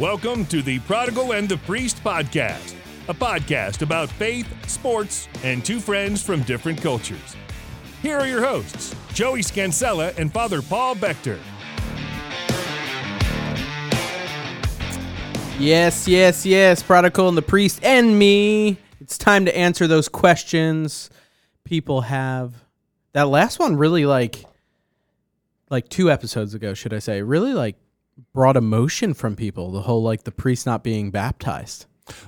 Welcome to the Prodigal and the Priest podcast, a podcast about faith, sports, and two friends from different cultures. Here are your hosts, Joey Scansella and Father Paul Bechter. Yes, yes, yes, Prodigal and the Priest and me. It's time to answer those questions people have. That last one really like like two episodes ago, should I say, really like brought emotion from people. The whole like the priest not being baptized.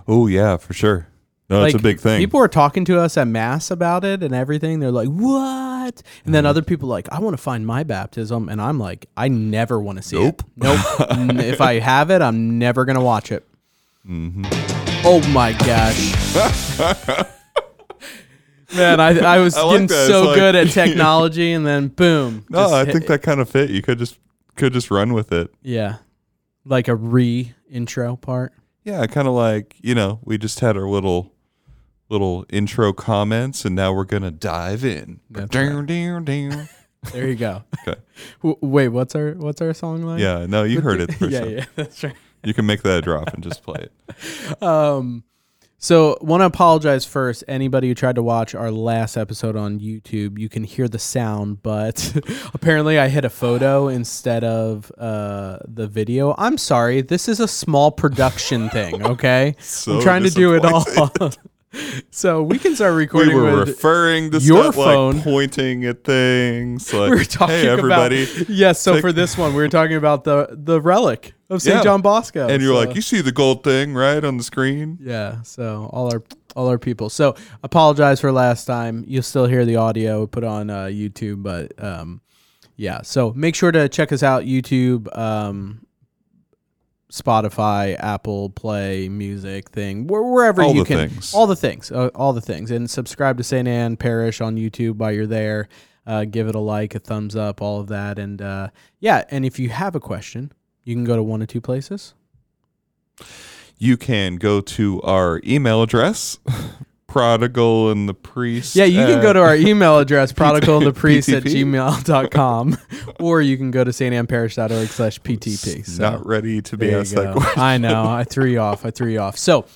Oh yeah, for sure. No, like, a big thing. People are talking to us at mass about it and everything. They're like, "What?" And then Mm-hmm. other people like, "I want to find my baptism," and I'm like, "I never want to see Nope. it. Nope. If I have it, I'm never gonna watch it." Mm-hmm. Oh my gosh. Man, I, I was I like getting that. So like- good at technology, and then boom. no, I hit- think that kind of fit. You could just could just run with it. yeah, like a re intro part. Yeah, kind of like you know we just had our little little intro comments, and now we're gonna dive in. That's Down, down, down. There you go. Okay. W- wait, what's our what's our song like? Yeah, no, you heard it. Yeah, yeah, that's right. You can make that a drop and just play it. Um, so want to apologize first. Anybody who tried to watch our last episode on YouTube, you can hear the sound, but apparently I hit a photo instead of uh the video. I'm sorry. This is a small production thing. Okay, So I'm trying to do it all. so we can start recording. We were referring to your stuff, phone. like pointing at things. Like, we were talking hey, everybody. about yes. So take- for this one, we were talking about the the relic of Saint Yeah. John Bosco, and you're So- like, you see the gold thing right on the screen. Yeah, so all our all our people. So apologize for last time. You'll still hear the audio put on uh, YouTube, but um, yeah. So make sure to check us out YouTube, um, Spotify, Apple Play Music thing, where, wherever All you the can, things. all the things, uh, all the things, and subscribe to Saint Anne Parish on YouTube while you're there. Uh, give it a like, a thumbs up, all of that, and uh, yeah. And if you have a question, you can go to one of two places. you can go to our email address, prodigal and the priest. Yeah, you can go to our email address, prodigal and the priest at gmail.com, or you can go to stannparish.org slash PTP. So Not ready to be asked that question. I know. I threw you off. I threw you off. So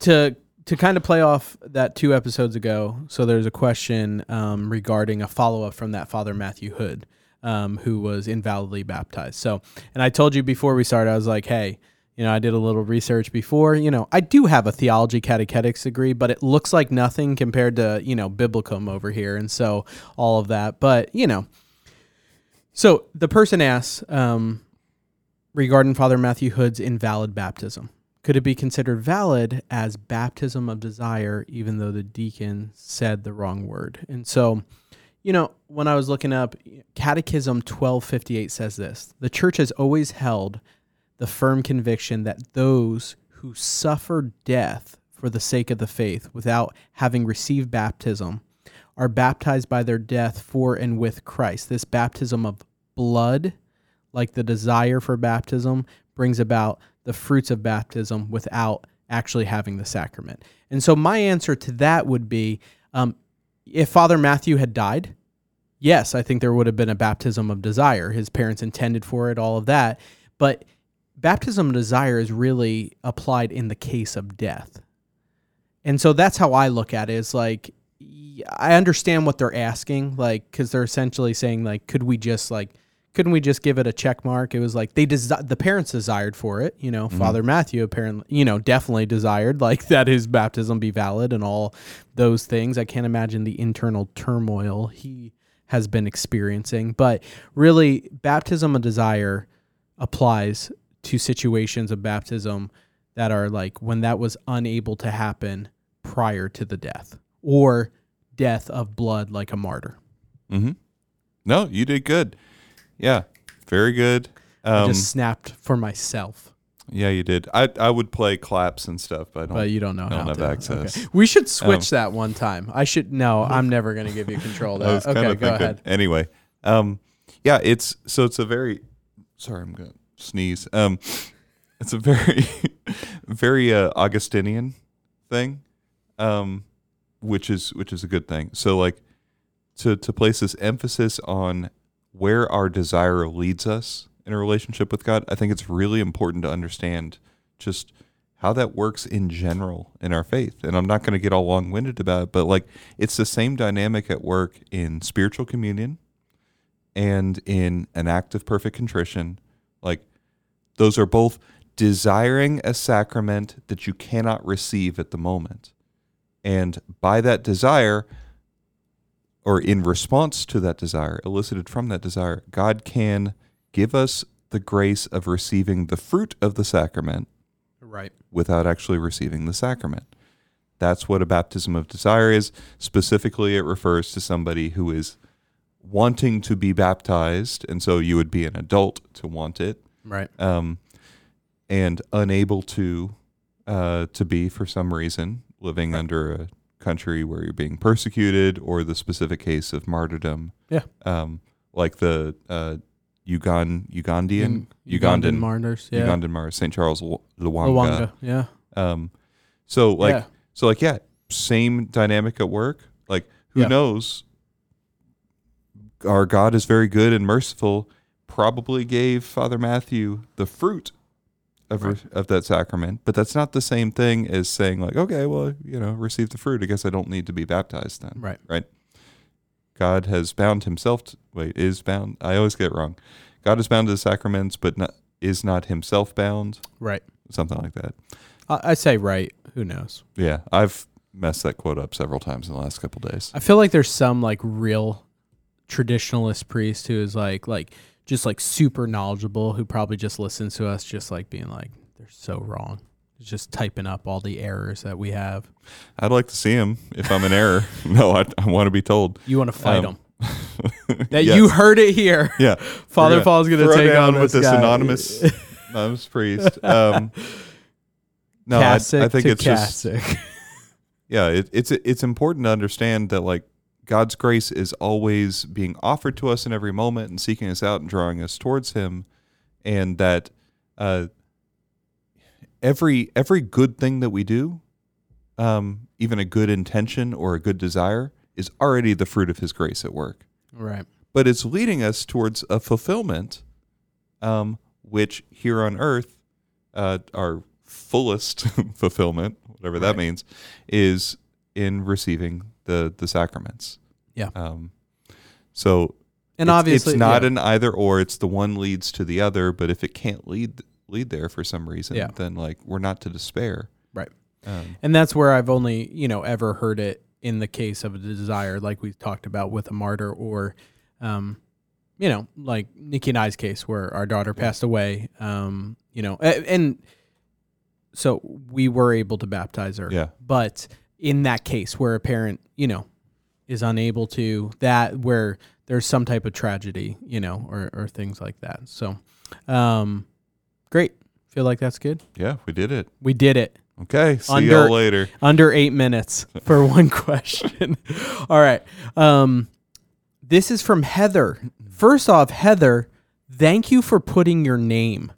to to kind of play off that two episodes ago, so there's a question um, regarding a follow up from that Father Matthew Hood, um, who was invalidly baptized. So, and I told you before we started, I was like, hey, you know, I did a little research before. You know, I do have a theology catechetics degree, but it looks like nothing compared to, you know, biblicum over here. And so all of that. But, you know, so the person asks um, regarding Father Matthew Hood's invalid baptism. Could it be considered valid as baptism of desire, even though the deacon said the wrong word? And so, you know, when I was looking up, Catechism 1258 says this The church has always held the firm conviction that those who suffer death for the sake of the faith without having received baptism are baptized by their death for and with Christ. This baptism of blood, like the desire for baptism, brings about the fruits of baptism without actually having the sacrament. And so, my answer to that would be um, if Father Matthew had died, yes, I think there would have been a baptism of desire. His parents intended for it, all of that. But baptism of desire is really applied in the case of death. And so that's how I look at it is like I understand what they're asking like cuz they're essentially saying like could we just like couldn't we just give it a check mark? It was like they desi- the parents desired for it, you know. Father Matthew apparently, you know, definitely desired like that his baptism be valid and all those things. I can't imagine the internal turmoil he has been experiencing, but really baptism of desire applies to situations of baptism that are like when that was unable to happen prior to the death or death of blood like a martyr. Mm-hmm. No, you did good. Yeah, very good. I Um, just snapped for myself, yeah, you did. I I would play claps and stuff, but I don't. but you don't know don't how have to. access. Okay. We should switch that one time. I should no, I'm never going to give you control of I that. kind Okay, of go thinking. ahead. Anyway, um, yeah, it's so it's a very. Sorry, I'm gonna sneeze. Um, it's a very, very uh, Augustinian thing, um, which is which is a good thing. So like, to to place this emphasis on where our desire leads us in a relationship with God, I think it's really important to understand just how that works in general in our faith. And I'm not going to get all long winded about it, but like it's the same dynamic at work in spiritual communion and in an act of perfect contrition. Like those are both desiring a sacrament that you cannot receive at the moment. And by that desire, or in response to that desire, elicited from that desire, God can give us the grace of receiving the fruit of the sacrament Right. without actually receiving the sacrament. That's what a baptism of desire is. Specifically, it refers to somebody who is wanting to be baptized, and so you would be an adult to want it, Right. um, and unable to uh, to be for some reason living under a country where you're being persecuted, or the specific case of martyrdom. Yeah. um, like the uh, Ugan Ugandan Ugandan Ugandan martyrs. Yeah. Ugandan martyrs, St. Charles Lu- Lwanga. Yeah. um, so like, Yeah. so like, yeah, same dynamic at work. Like, who Yeah. knows? Our God is very good and merciful. Probably gave Father Matthew the fruit of re- of that sacrament, but that's not the same thing as saying like, okay, well, you know, receive the fruit. I guess I don't need to be baptized then. Right. Right. God has bound Himself. To, wait, is bound. I always get it wrong. God is bound to the sacraments, but not, is not Himself bound. Right. Something like that. I, I say right. Who knows? Yeah, I've messed that quote up several times in the last couple days. I feel like there's some like real traditionalist priest who is like like just like super knowledgeable who probably just listens to us just like being like they're so wrong. Just typing up all the errors that we have. I'd like to see him if I'm in error. No, I, I want to be told. You want to fight Um, them. That Yes. you heard it here. Yeah, Father We're Paul's gonna take on with this guy. anonymous anonymous priest. Um, no, I, I think it's just yeah, it, it's it's important to understand that like God's grace is always being offered to us in every moment and seeking us out and drawing us towards Him, and that uh, every every good thing that we do, um, even a good intention or a good desire, is already the fruit of His grace at work. right. But it's leading us towards a fulfillment, um, which here on earth, uh, our fullest fulfillment, whatever that Right. means, is in receiving the the sacraments. Yeah. Um, so And it's, obviously it's not yeah. an either or. It's the one leads to the other. But if it can't lead lead there for some reason, Yeah. then like we're not to despair. Right. Um, And that's where I've only, you know, ever heard it in the case of a desire, like we talked about with a martyr, or, um, you know, like Nikki and I's case where our daughter passed away. Um, you know, a- and so we were able to baptize her. Yeah. But in that case where a parent, you know, is unable to, that where there's some type of tragedy, you know, or, or things like that. So, um, great. Feel like that's good. yeah, we did it. We did it Okay. See Under- y'all later. under eight minutes for one question. All right. Um, this is from Heather. First off, Heather, thank you for putting your name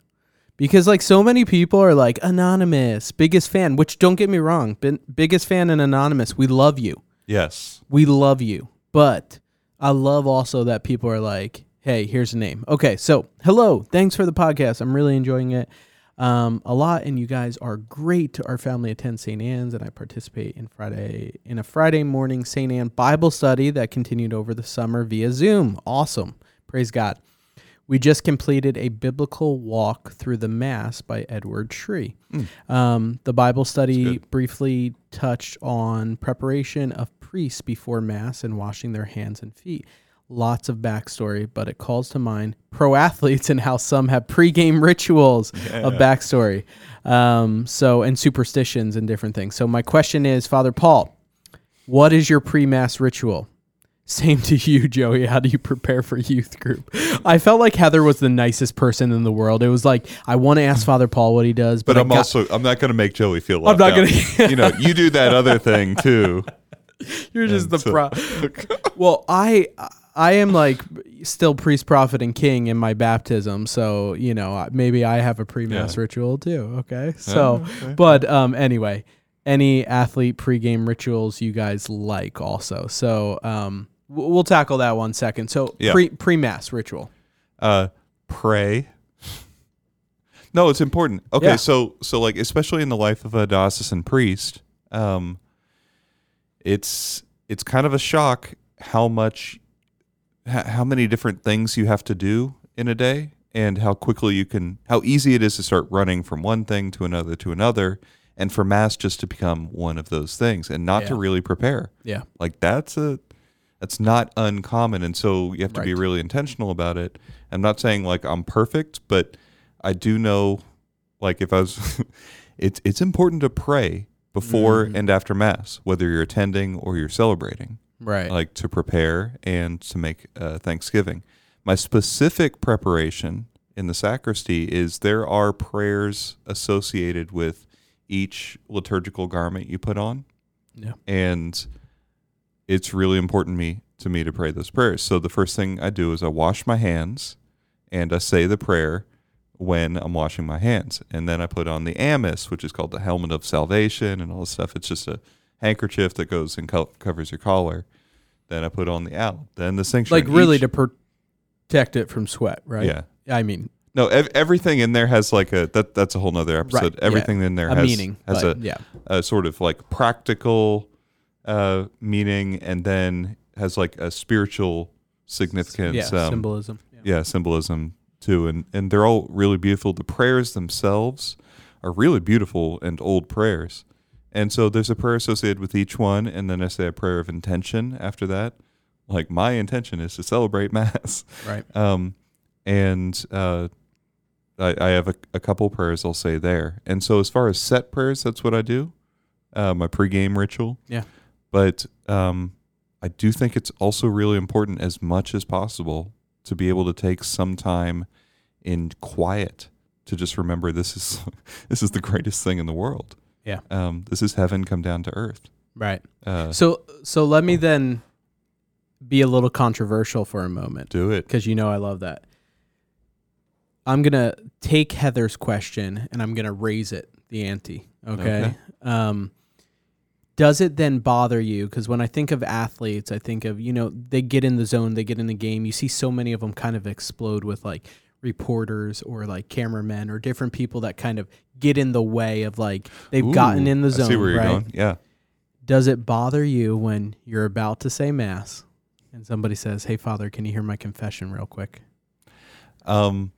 because like so many people are like anonymous, biggest fan. Which don't get me wrong, biggest fan and anonymous. We love you. Yes. We love you. But I love also that people are like, hey, here's a name. Okay, so hello. Thanks for the podcast. I'm really enjoying it um, a lot, and you guys are great. Our family attends St. Anne's, and I participate in Friday in a Friday morning St. Anne Bible study that continued over the summer via Zoom. Awesome. Praise God. We just completed a biblical walk through the Mass by Edward Sri. Um, the Bible study briefly touched on preparation of priests before Mass and washing their hands and feet. Lots of backstory, but it calls to mind pro athletes and how some have pregame rituals of backstory. Um, so, and superstitions and different things. So, my question is, Father Paul, what is your pre Mass ritual? Same to you, Joey. How do you prepare for youth group? I felt like Heather was the nicest person in the world. It was like I want to ask Father Paul what he does, but, But I'm got- also I'm not going to make Joey feel like I'm not gonna- you know, you do that other thing too. you're just the so- pro. well, I I am like still priest, prophet, and king in my baptism, so you know maybe I have a pre mass Yeah. ritual too. Okay, so okay. but um anyway, any athlete pregame rituals you guys like also? So um we'll tackle that one second. So Yeah. pre pre mass ritual. Uh, pray. No, it's important. Okay, Yeah. so so like especially in the life of a diocesan priest, um, it's it's kind of a shock how much how many different things you have to do in a day and how quickly you can how easy it is to start running from one thing to another to another and for mass just to become one of those things and not to really prepare Yeah. like that's a that's not uncommon and so you have to be really intentional about it i'm not saying like i'm perfect but i do know like if i was it's it's important to pray before Mhm. and after mass whether you're attending or you're celebrating Right. like to prepare and to make uh, thanksgiving my specific preparation in the sacristy is there are prayers associated with each liturgical garment you put on yeah. and it's really important me to me to pray those prayers. So the first thing I do is I wash my hands and I say the prayer when I'm washing my hands. And then I put on the amice, which is called the helmet of salvation and all this stuff. It's just a handkerchief that goes and co- covers your collar. Then I put on the alb. Then the cincture. Like really to protect it from sweat, right? Yeah. I mean, No, ev- everything in there has like a that that's a whole nother episode. Right, yeah. Everything in there a has meaning. has but a yeah. a sort of like practical uh, meaning and then has like a spiritual significance. Yeah. um, symbolism. Yeah. yeah, symbolism too, and and they're all really beautiful. The prayers themselves are really beautiful and old prayers, and so there's a prayer associated with each one, and then I say a prayer of intention after that. Like my intention is to celebrate mass, Right. um, and uh, I, I have a, a couple prayers I'll say there. And so as far as set prayers, that's what I do, uh, my pregame ritual. Yeah. But um, I do think it's also really important, as much as possible, to be able to take some time in quiet to just remember this is this is the greatest thing in the world. Yeah. Um, this is heaven come down to earth. Right. Uh, So so let me then be a little controversial for a moment do it. because you know I love that. I'm gonna take Heather's question and I'm gonna raise it the ante. Okay. Okay. Um, does it then bother you? Because when I think of athletes, I think of you know they get in the zone, they get in the game. You see so many of them kind of explode with like reporters or like cameramen or different people that kind of get in the way of like they've gotten in the I zone. see where you're right? going. Yeah. Does it bother you when you're about to say mass and somebody says, "Hey, Father, can you hear my confession real quick?" Um,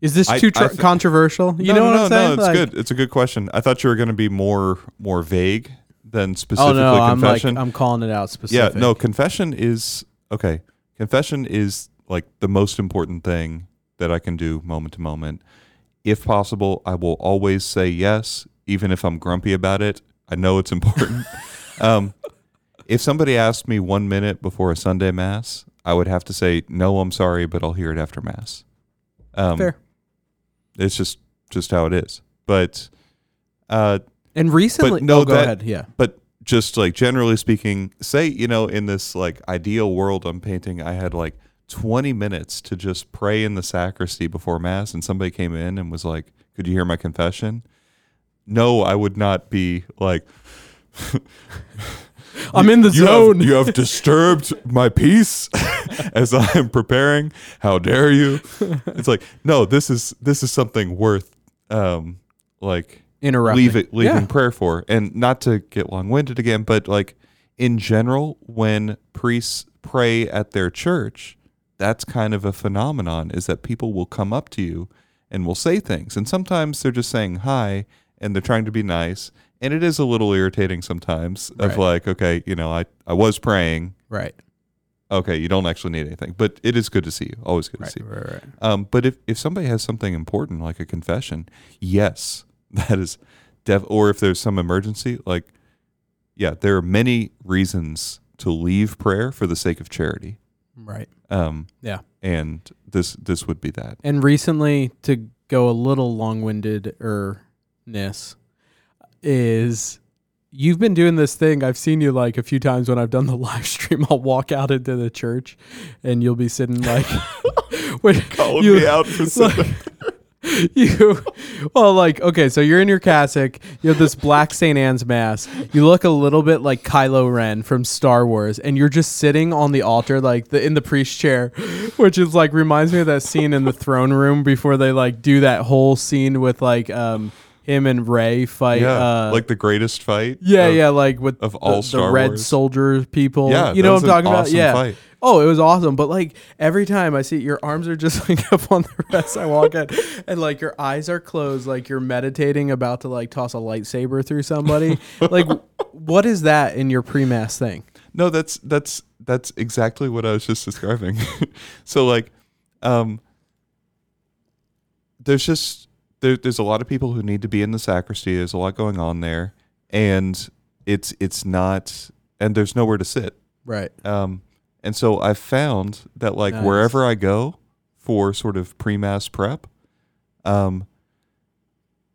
Is this too I tr- thi- controversial? You no, know no, what no, I'm saying? No, it's Like- good. It's a good question. I thought you were going to be more more vague than specifically Oh no, I'm like confession. I'm calling it out specifically. yeah, no, confession is okay. Confession is like the most important thing that I can do moment to moment. If possible, I will always say yes, even if I'm grumpy about it. I know it's important. um, if somebody asked me one minute before a Sunday mass, I would have to say no. I'm sorry, but I'll hear it after mass. Um, Fair. It's just just how it is. But uh, And recently, no, oh, go that- ahead. Yeah, but just like generally speaking, say you know in this like ideal world I'm painting, I had like 20 minutes to just pray in the sacristy before mass, and somebody came in and was like, "Could you hear my confession?" No, I would not be like. I'm in the you zone. Have, you have disturbed my peace as I am preparing. How dare you? It's like no, this is this is something worth um like Interrupting. leave it leaving Yeah. prayer for and not to get long-winded again but like in general when priests pray at their church that's kind of a phenomenon is that people will come up to you and will say things and sometimes they're just saying hi and they're trying to be nice and it is a little irritating sometimes of Right. like okay you know i i was praying Right. okay you don't actually need anything but it is good to see you always good Right. to see you Right. Right. um, but if, if somebody has something important like a confession, yes, that is def- or if there's some emergency, like yeah, there are many reasons to leave prayer for the sake of charity. Right. Um, Yeah. and this this would be that. And recently, to go a little long-winded ness, is you've been doing this thing. I've seen you like a few times when I've done the live stream. I'll walk out into the church, and you'll be sitting like, when Calling you- me out for something. you well like okay so you're in your cassock you have this black st anne's mask you look a little bit like kylo ren from star wars and you're just sitting on the altar like the in the priest chair which is like reminds me of that scene in the throne room before they like do that whole scene with like um him and rey fight Yeah, uh like the greatest fight. yeah of- yeah like with of the, all the red Wars. soldier people Yeah, you know what i'm talking about yeah fight. Oh, it was awesome. But like every time I see it, your arms are just like up on the rest, I walk in and like your eyes are closed, like you're meditating about to like toss a lightsaber through somebody. like, what is that in your pre-mass thing? No, that's that's that's exactly what I was just describing. so like, um, there's just there, there's a lot of people who need to be in the sacristy. There's a lot going on there, and it's it's not, and there's nowhere to sit. Right. Um, and so I've found that like Nice. wherever I go for sort of pre-mass prep, um,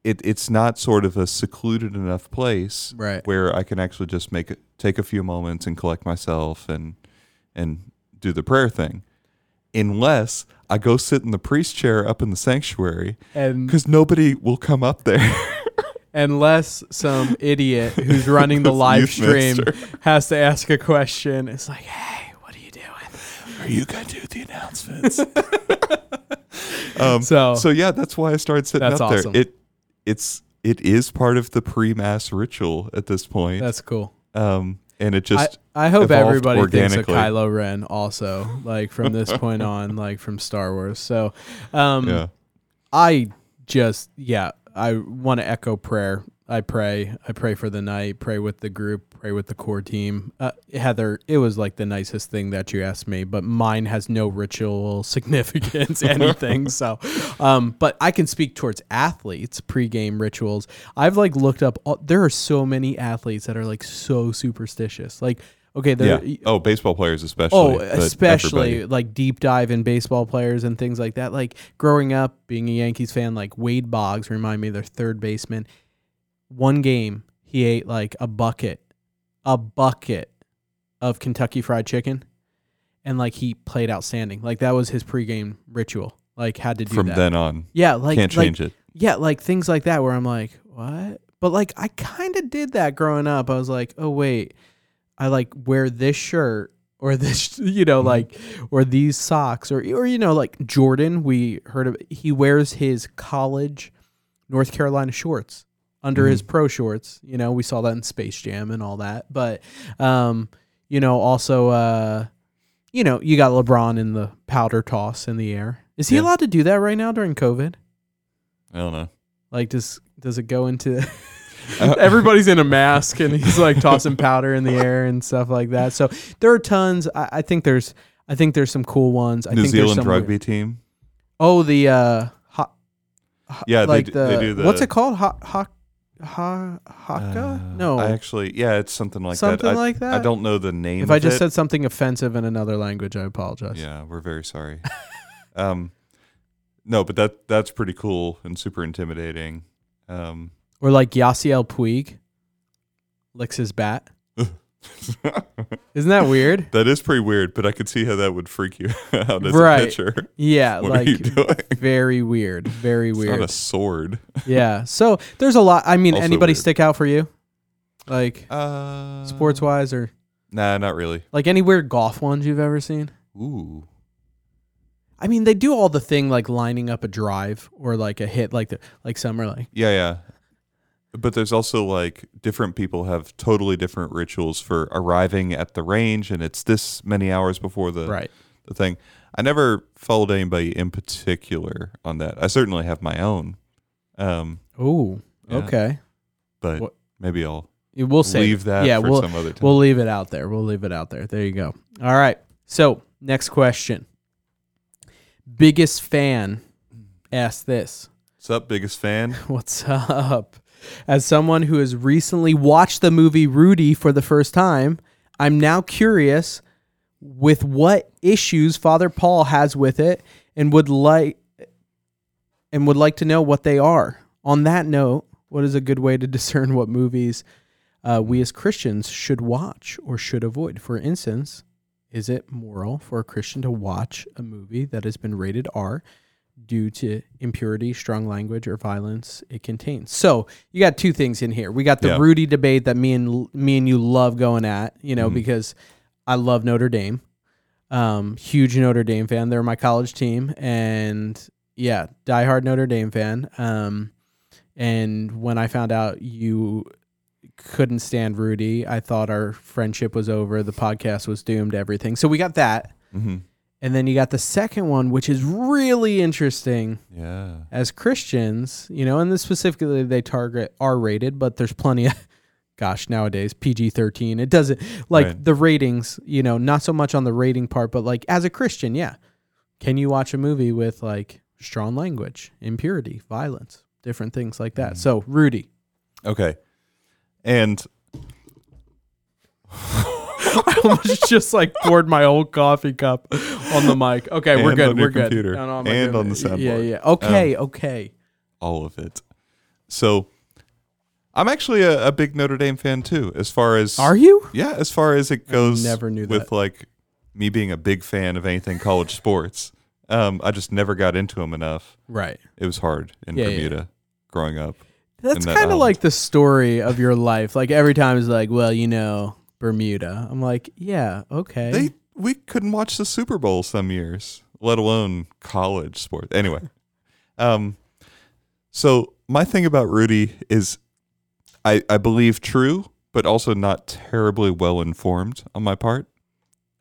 it it's not sort of a secluded enough place Right. where I can actually just make take a few moments and collect myself and and do the prayer thing, unless I go sit in the priest chair up in the sanctuary And because nobody will come up there. unless some idiot who's running the live stream has to ask a question, it's like, hey, what are you doing? Are you gonna do the announcements? um, So, so yeah, that's why I started sitting That's up awesome. there. It it's it is part of the pre-mass ritual at this point. that's cool. um, and it just I, I hope everybody thinks of. Kylo Ren also, like from this point on, like from Star Wars. So, um, yeah. I just yeah, I want to echo prayer. I pray. I pray for the night. Pray with the group. Pray with the core team. Uh, Heather, it was like the nicest thing that you asked me, but mine has no ritual significance, anything. so, um, but I can speak towards athletes pregame rituals. I've like looked up. All, there are so many athletes that are like so superstitious. Like, okay, there. Yeah. Oh, baseball players especially. Oh, especially everybody. like deep dive in baseball players and things like that. Like growing up, being a Yankees fan, like Wade Boggs remind me of their third baseman. One game, he ate like a bucket, a bucket of Kentucky Fried Chicken, and like he played outstanding. Like that was his pregame ritual. Like had to do from that. then on. yeah, like Can't like, change it. yeah, like things like that where I'm like, what? But like I kind of did that growing up. I was like, oh wait, I like wear this shirt or this, you know, Mhm. like or these socks or or you know, like Jordan. We heard of he wears his college North Carolina shorts under his pro shorts. You know, we saw that in Space Jam and all that. But um, you know, also uh, you know, you got LeBron in the powder toss in the air. Is he Yeah. allowed to do that right now during COVID? I don't know. Like, does does it go into? Everybody's in a mask and he's like tossing powder in the air and stuff like that. So there are tons. I, I think there's. I think there's some cool ones. I New think there's Zealand some rugby weird- team. Oh, the uh, ho, ho- Yeah, they like d- the, they do the- what's it called? Ha, ha, ha, haka? Uh, no, I actually, yeah, it's something like something that. I, like that. I don't know the name. If I just it. said something offensive in another language, I apologize. yeah, we're very sorry. um, no, but that that's pretty cool and super intimidating. Um, Or like Yasiel Puig licks his bat. Isn't that weird? that is pretty weird, but I could see how that would freak you out as Right. a pitcher. Yeah, What like very weird. Very It's weird. not a sword. yeah. So there's a lot. I mean, Also anybody weird. stick out for you? Like Uh, sports wise or Nah, not really. like any weird golf ones you've ever seen? Ooh. I mean, they do all the thing like lining up a drive or like a hit, like the like some are like Yeah, yeah. But there's also like different people have totally different rituals for arriving at the range, and it's this many hours before the right. the thing. I never followed anybody in particular on that. I certainly have my own, um, Ooh, Yeah. okay. but maybe I'll We'll save leave that Yeah, for we'll some other time. we'll leave it out there. We'll leave it out there. There you go. All right. So next question. Biggest fan asked this. What's up, biggest fan? What's up? As someone who has recently watched the movie Rudy for the first time, I'm now curious with what issues Father Paul has with it and would like and would like to know what they are. On that note, what is a good way to discern what movies uh, we as Christians should watch or should avoid? For instance, is it moral for a Christian to watch a movie that has been rated R due to impurity, strong language, or violence it contains. So you got two things in here. We got the Yeah. Rudy debate that me and me and you love going at, you know, Mhm. because I love Notre Dame. Um, huge Notre Dame fan. They're my college team, and yeah, diehard Notre Dame fan. Um, and when I found out you couldn't stand Rudy, I thought our friendship was over. The podcast was doomed. Everything. So we got that. hmm And then you got the second one, which is really interesting Yeah. as Christians, you know, and this specifically they target R rated, but there's plenty of, gosh, nowadays PG 13. It doesn't, like Right. the ratings, you know, not so much on the rating part, but like as a Christian, yeah. Can you watch a movie with like strong language, impurity, violence, different things like that? Mhm. So, Rudy. Okay. And I almost just like poured my whole coffee cup on the mic. Okay, we're good. on we're good. computer. No, no, And on the goodness. Yeah. Um, yeah. Okay, okay. all of it. So I'm actually a, a big Notre Dame fan too, as far as Are you? yeah, as far as it goes never knew with that. like me being a big fan of anything college sports. Um, I just never got into them enough. Right. It was hard in Yeah, yeah. Bermuda growing up. That's that kind of like the story of your life. Like every time it's like, well, you know, Bermuda. I'm like, yeah, okay. They we couldn't watch the Super Bowl some years, let alone college sports. Anyway, um, so my thing about Rudy is, I I believe true, but also not terribly well informed on my part.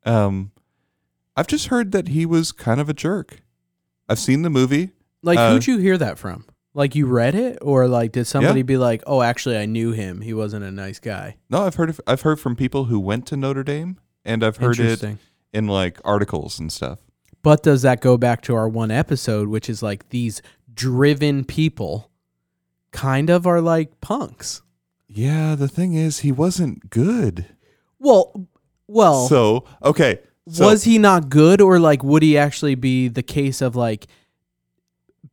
Um, I've just heard that he was kind of a jerk. I've seen the movie. like, uh, who'd you hear that from? Like, you read it, or like, did somebody be like, oh, actually, I knew him. He wasn't a nice guy. No, I've heard of, I've heard from people who went to Notre Dame, and I've heard it Interesting. in like articles and stuff. But does that go back to our one episode, which is like these driven people kind of are like punks? Yeah, the thing is, he wasn't good. Well, well, So okay, so, was he not good or like would he actually be the case of like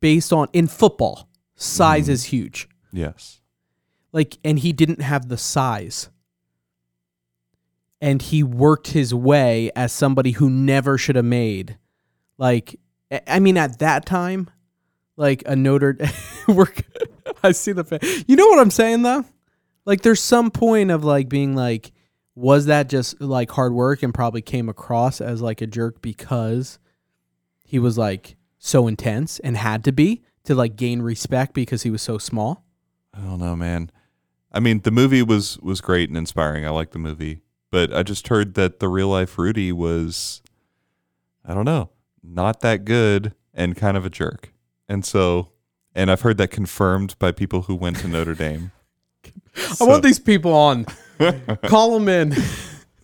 based on in football size Mhm. is huge. Yes, like and he didn't have the size. And he worked his way as somebody who never should have made. Like I- mean at that time like a notre work i see the fa- you know what i'm saying though? Like there's some point of like being like was that just like hard work and probably came across as like a jerk because he was like so intense and had to be to like gain respect because he was so small I don't know, man. I mean, the movie was was great and inspiring. I like the movie, but I just heard that the real life Rudy was, I don't know, not that good and kind of a jerk. And so, and I've heard that confirmed by people who went to Notre Dame. I want these people on. Call them in.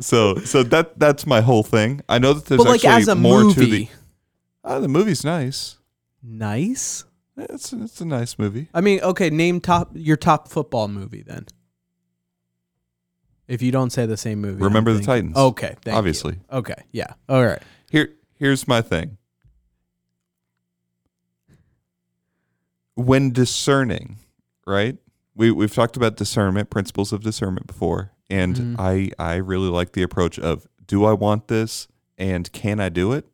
So, so that that's my whole thing. I know that there's But like actually as a more movie, to the. Uh, the movie's nice. nice. It's it's a nice movie. I mean, okay, name top your top football movie then. If you don't say the same movie, Remember the Titans. Okay, thank you. obviously. Okay, yeah. All right. Here, here's my thing. When discerning, right? We we've talked about discernment, principles of discernment before, and Mhm. I I really like the approach of do I want this and can I do it?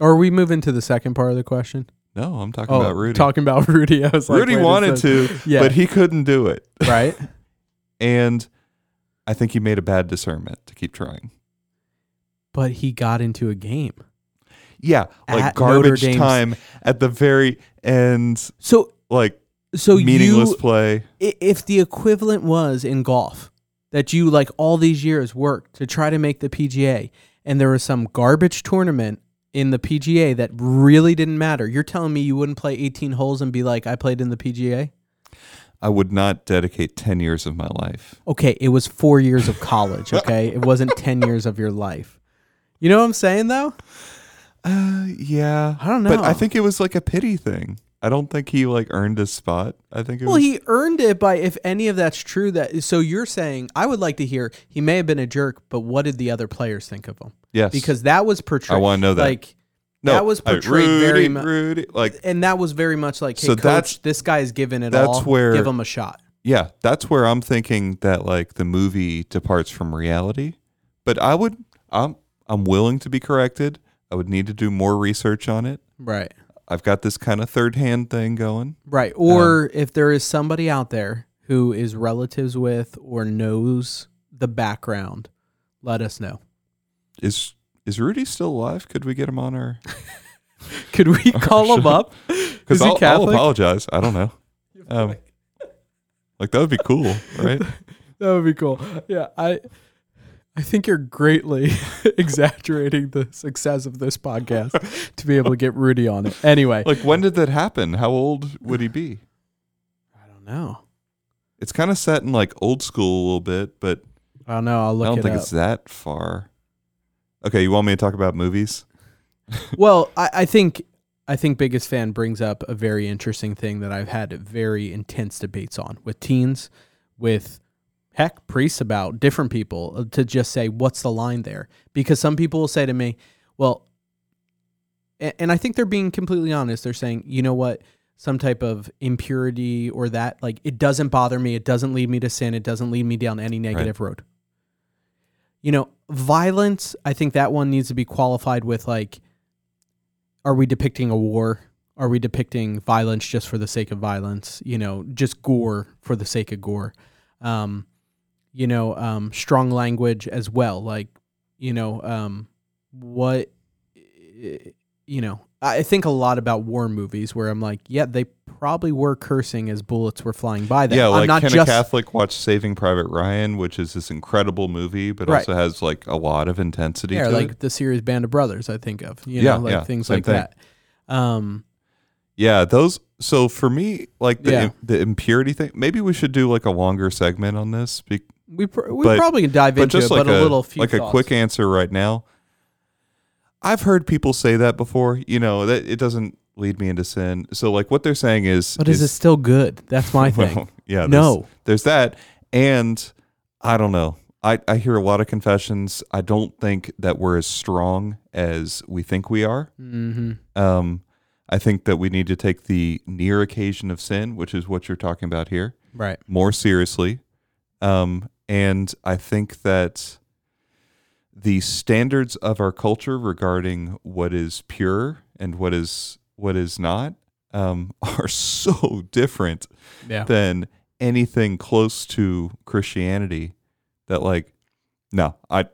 Or are we moving to the second part of the question? No, I'm talking Oh, about Rudy. talking about Rudy. I was like, Rudy wait a wanted to, Yeah. but he couldn't do it, right? and I think he made a bad discernment to keep trying. But he got into a game. Yeah, like At Notre garbage Dame's- time at the very end, So, like so meaningless you, play. i- if the equivalent was in golf that you like all these years worked to try to make the PGA and there was some garbage tournament in the PGA that really didn't matter. You're telling me you wouldn't play 18 holes and be like I played in the PGA? I would not dedicate 10 years of my life. Okay, it was 4 years of college, okay? it wasn't 10 years of your life. You know what I'm saying though? Uh, yeah. I don't know. But I think it was like a pity thing. I don't think he like earned his spot. I think it Well, was. he earned it by if any of that's true that so you're saying I would like to hear he may have been a jerk, but what did the other players think of him? yes. Because that was portrayed I want to know that. like no, that was portrayed Rudy, very mu- Rudy, like, and that was very much like, hey, So coach, that's- this guy's giving it that's all. where- give him a shot. yeah, that's where I'm thinking that like the movie departs from reality. But I would, I'm, I'm willing to be corrected. I would need to do more research on it. Right. I've got this kind of third hand thing going. Right. Or if there is somebody out there who is relatives with or knows the background, let us know. Is is Rudy still alive? Could we get him on our? Could we call him up? Because I'll, I'll apologize. I don't know. Um, like that would be cool, right? That would be cool. Yeah, I I think you're greatly exaggerating the success of this podcast to be able to get Rudy on it. Anyway, like when did that happen? How old would he be? I don't know. It's kind of set in like old school a little bit, but I don't know. I'll look. I don't it think up. it's that far. Okay, you want me to talk about movies? well, I, I think I think biggest fan brings up a very interesting thing that I've had very intense debates on with teens, with heck priests about different people uh, to just say what's the line there because some people will say to me, well, and, and I think they're being completely honest. They're saying, you know what, some type of impurity or that like it doesn't bother me. It doesn't lead me to sin. It doesn't lead me down any negative road. You know, violence. I think that one needs to be qualified with like are we depicting a war? Are we depicting violence just for the sake of violence? You know, just gore for the sake of gore. Um, you know, um, strong language as well. Like, you know, um, what, you know, I think a lot about war movies where I'm like, yeah, they probably were cursing as bullets were flying by them. yeah, I'm like not can just a Catholic watch Saving Private Ryan, which is this incredible movie, but Right. also has like a lot of intensity yeah, to like it? the series Band of Brothers. I think of you Yeah, know, like yeah, things like thing. that. Um, Yeah, those. So for me, like the Yeah. the impurity thing, maybe we should do like a longer segment on this. Be, we pr- we But- probably can dive into just it, like but a, a, little few like a quick answer right now. I've heard people say that before. You know that it doesn't lead me into sin. So like what they're saying is, But is it still good? That's my thing. Well, yeah, there's, no. there's that, and I don't know. I, I hear a lot of confessions. I don't think that we're as strong as we think we are. Mm-hmm. Um, I think that we need to take the near occasion of sin, which is what you're talking about here, Right. more seriously. Um, and I think that the standards of our culture regarding what is pure and what is what is not um, are so different Yeah. than anything close to Christianity. That like, no, I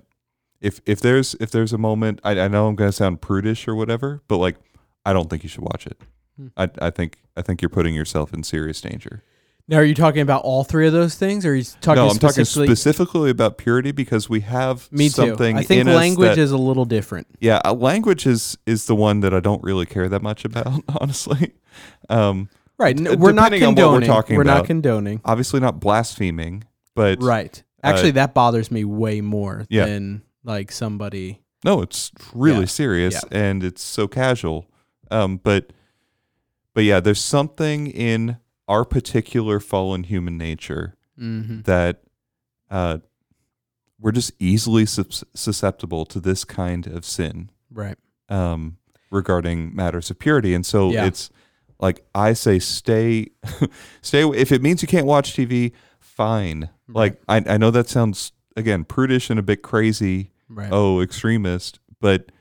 if if there's if there's a moment, I, I know I'm gonna sound prudish or whatever, but like, I don't think you should watch it. Hmm. I I think I think you're putting yourself in serious danger. Now, are you talking about all three of those things, or are you talking no, I'm talking specifically? about purity because we have Me too. something I think language that- is a little different. yeah, uh, language is is the one that I don't really care that much about, honestly. Um, Right. we're not condoning. what we're talking not about. condoning. obviously not blaspheming, but Right. Actually, that bothers me way more yeah. than like somebody. No, it's really Yeah. serious Yeah. and it's so casual. Um, but but yeah, there's something in our particular fallen human nature Mm-hmm. that uh, we're just easily susceptible to this kind of sin Right. um, regarding matters of purity, and so Yeah. it's like I say, stay, stay. If it means you can't watch TV, fine. Like I, I know that sounds again prudish and a bit crazy Right. oh extremist but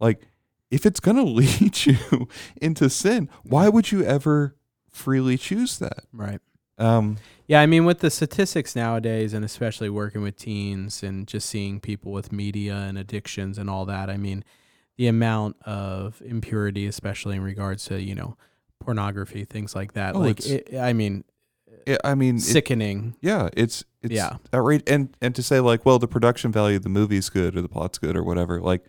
like if it's going to lead you into sin why would you ever freely choose that Right. um Yeah, I mean, with the statistics nowadays, and especially working with teens and just seeing people with media and addictions and all that, I mean, the amount of impurity, especially in regards to you know pornography, things like that. Oh, like, it, I mean, it, i mean it- sickening. yeah it's it's Yeah. outrage and and to say like well the production value of the movie's good or the plot's good or whatever like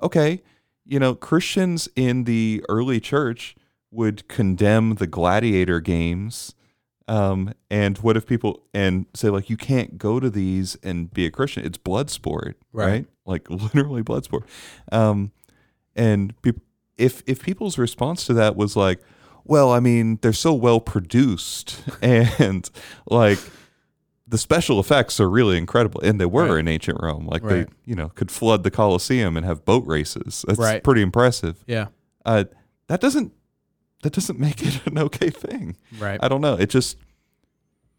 okay you know christians in the early church would condemn the gladiator games um and what if people and say like you can't go to these and be a christian it's blood sport Right. right, like literally blood sport um and people if if people's response to that was like well i mean they're so well produced and like the special effects are really incredible and they were Right. in ancient rome like Right. they you know could flood the colosseum and have boat races that's pretty impressive Yeah. uh that doesn't that doesn't make it an okay thing Right. i don't know it just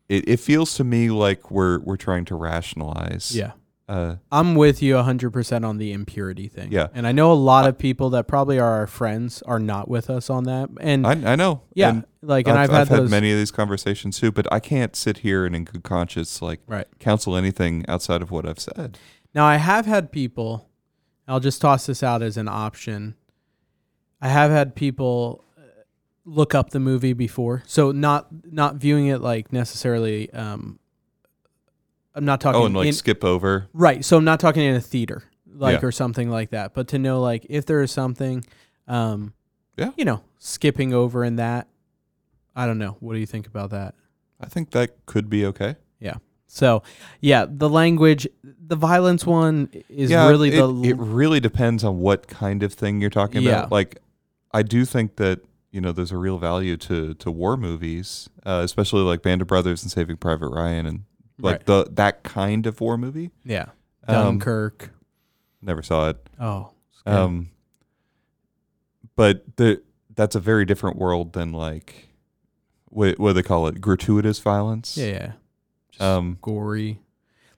it, it feels to me like we're we're trying to rationalize yeah. Uh, I'm with you 100% on the impurity thing. Yeah. And I know a lot of people that probably are our friends are not with us on that. And I I know. yeah, And like, and I've, I've, had those. many of these conversations too, but I can't sit here and in good conscience like Right. counsel anything outside of what I've said. Now, I have had people, I'll just toss this out as an option. I have had people look up the movie before. So not not viewing it like necessarily um I'm not talking Oh, and like in- skip over. Right. So I'm not talking in a theater, like Yeah. or something like that. But to know like if there is something, um, Yeah. you know, skipping over in that. I don't know. What do you think about that? I think that could be okay. Yeah. So, yeah, the language, the violence one is yeah, really it, the it really depends on what kind of thing you're talking Yeah. about. Like, I do think that you know there's a real value to to war movies, uh, especially like Band of Brothers and Saving Private Ryan, and like Right. the that kind of war movie. yeah, Um, Dunkirk. Never saw it. oh. Um, but the that's a very different world than like what what do they call it gratuitous violence. yeah, yeah, just Um. gory,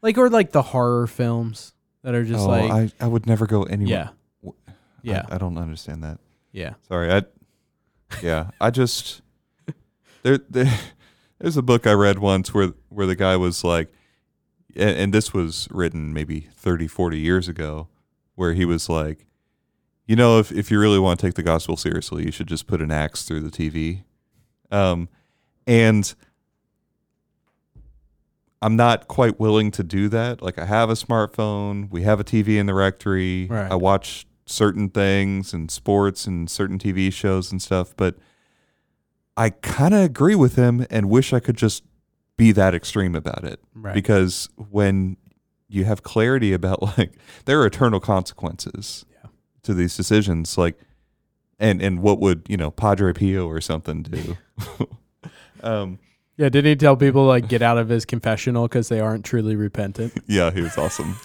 like or like the horror films that are just oh, like I I would never go anywhere. yeah, I- yeah, I, don't understand that. yeah. Sorry, I yeah, I just there, there there's a book I read once where where the guy was like and, and this was written maybe 30 40 years ago where he was like you know if if you really want to take the gospel seriously you should just put an axe through the TV um and I'm not quite willing to do that. Like I have a smartphone, we have a TV in the rectory. Right. I watch certain things and sports and certain TV shows and stuff, but I kind of agree with him and wish I could just be that extreme about it. Right. Because when you have clarity about like there are eternal consequences Yeah. to these decisions, like and and what would you know Padre Pio or something do? um, Yeah, didn't he tell people like get out of his confessional because they aren't truly repentant? yeah, he was awesome.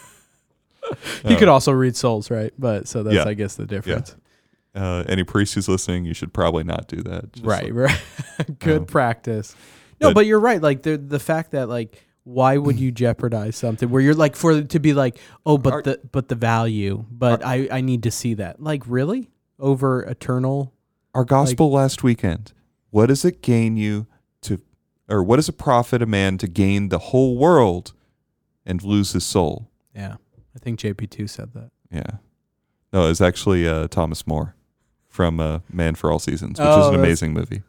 He Uh, could also read souls, right? But so that's Yeah. I guess the difference. uh, any priest who's listening, you should probably not do that. Just right, like- right. Good Um, practice. No, but- but, you're right. Like the the fact that like why would you jeopardize something where you're like for to be like oh but the but the value but I I need to see that like really over eternal Our gospel last weekend. What does it gain you to, or what does it profit a man to gain the whole world and lose his soul? yeah I think JP two said that Yeah. No, it's actually uh, Thomas More from uh, Man for All Seasons, which Oh, is an that's- amazing movie.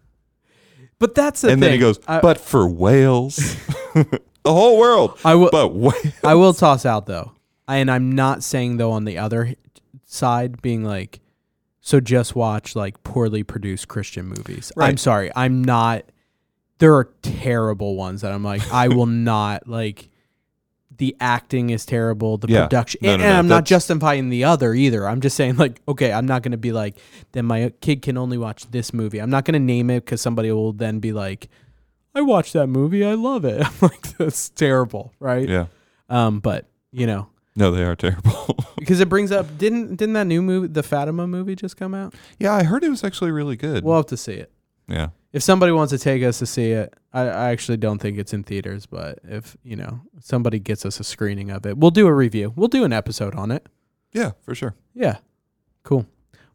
but that's the and then he goes, I, but for Wales, the whole world, I will but. I will toss out though, and I'm not saying though on the other side being like, so just watch like poorly produced Christian movies. I'm Right. sorry, I'm not. There are terrible ones that I'm like, I will not like. The acting is terrible. The Yeah. production, No, and, no, and no, I'm not justifying the other either. I'm just saying like, okay, I'm not going to be like, then my kid can only watch this movie. I'm not going to name it because somebody will then be like, I watched that movie. I love it. I'm like, that's terrible, right? Yeah. Um, but you know, No, they are terrible. because it brings up didn't didn't that new movie, the Fatima movie, just come out? yeah, I heard it was actually really good. We'll have to see it. yeah. If somebody wants to take us to see it, I, I actually don't think it's in theaters, but if you know somebody gets us a screening of it, we'll do a review. We'll do an episode on it. Yeah, for sure. Yeah, cool.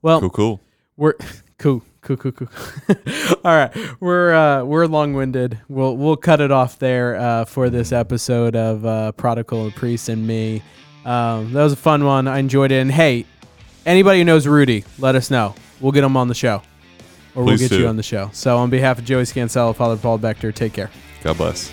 Well, Cool, cool. we're cool, cool, cool, cool. All right, we're uh, we're long winded. We'll we'll cut it off there uh, for this episode of uh, Prodigal Priest and me. Um, that was a fun one. I enjoyed it. And hey, anybody who knows Rudy, let us know. We'll get him on the show, or Please we'll get do. you on the show. So on behalf of Joey Scansella, Father Paul Bechter, take care. God bless.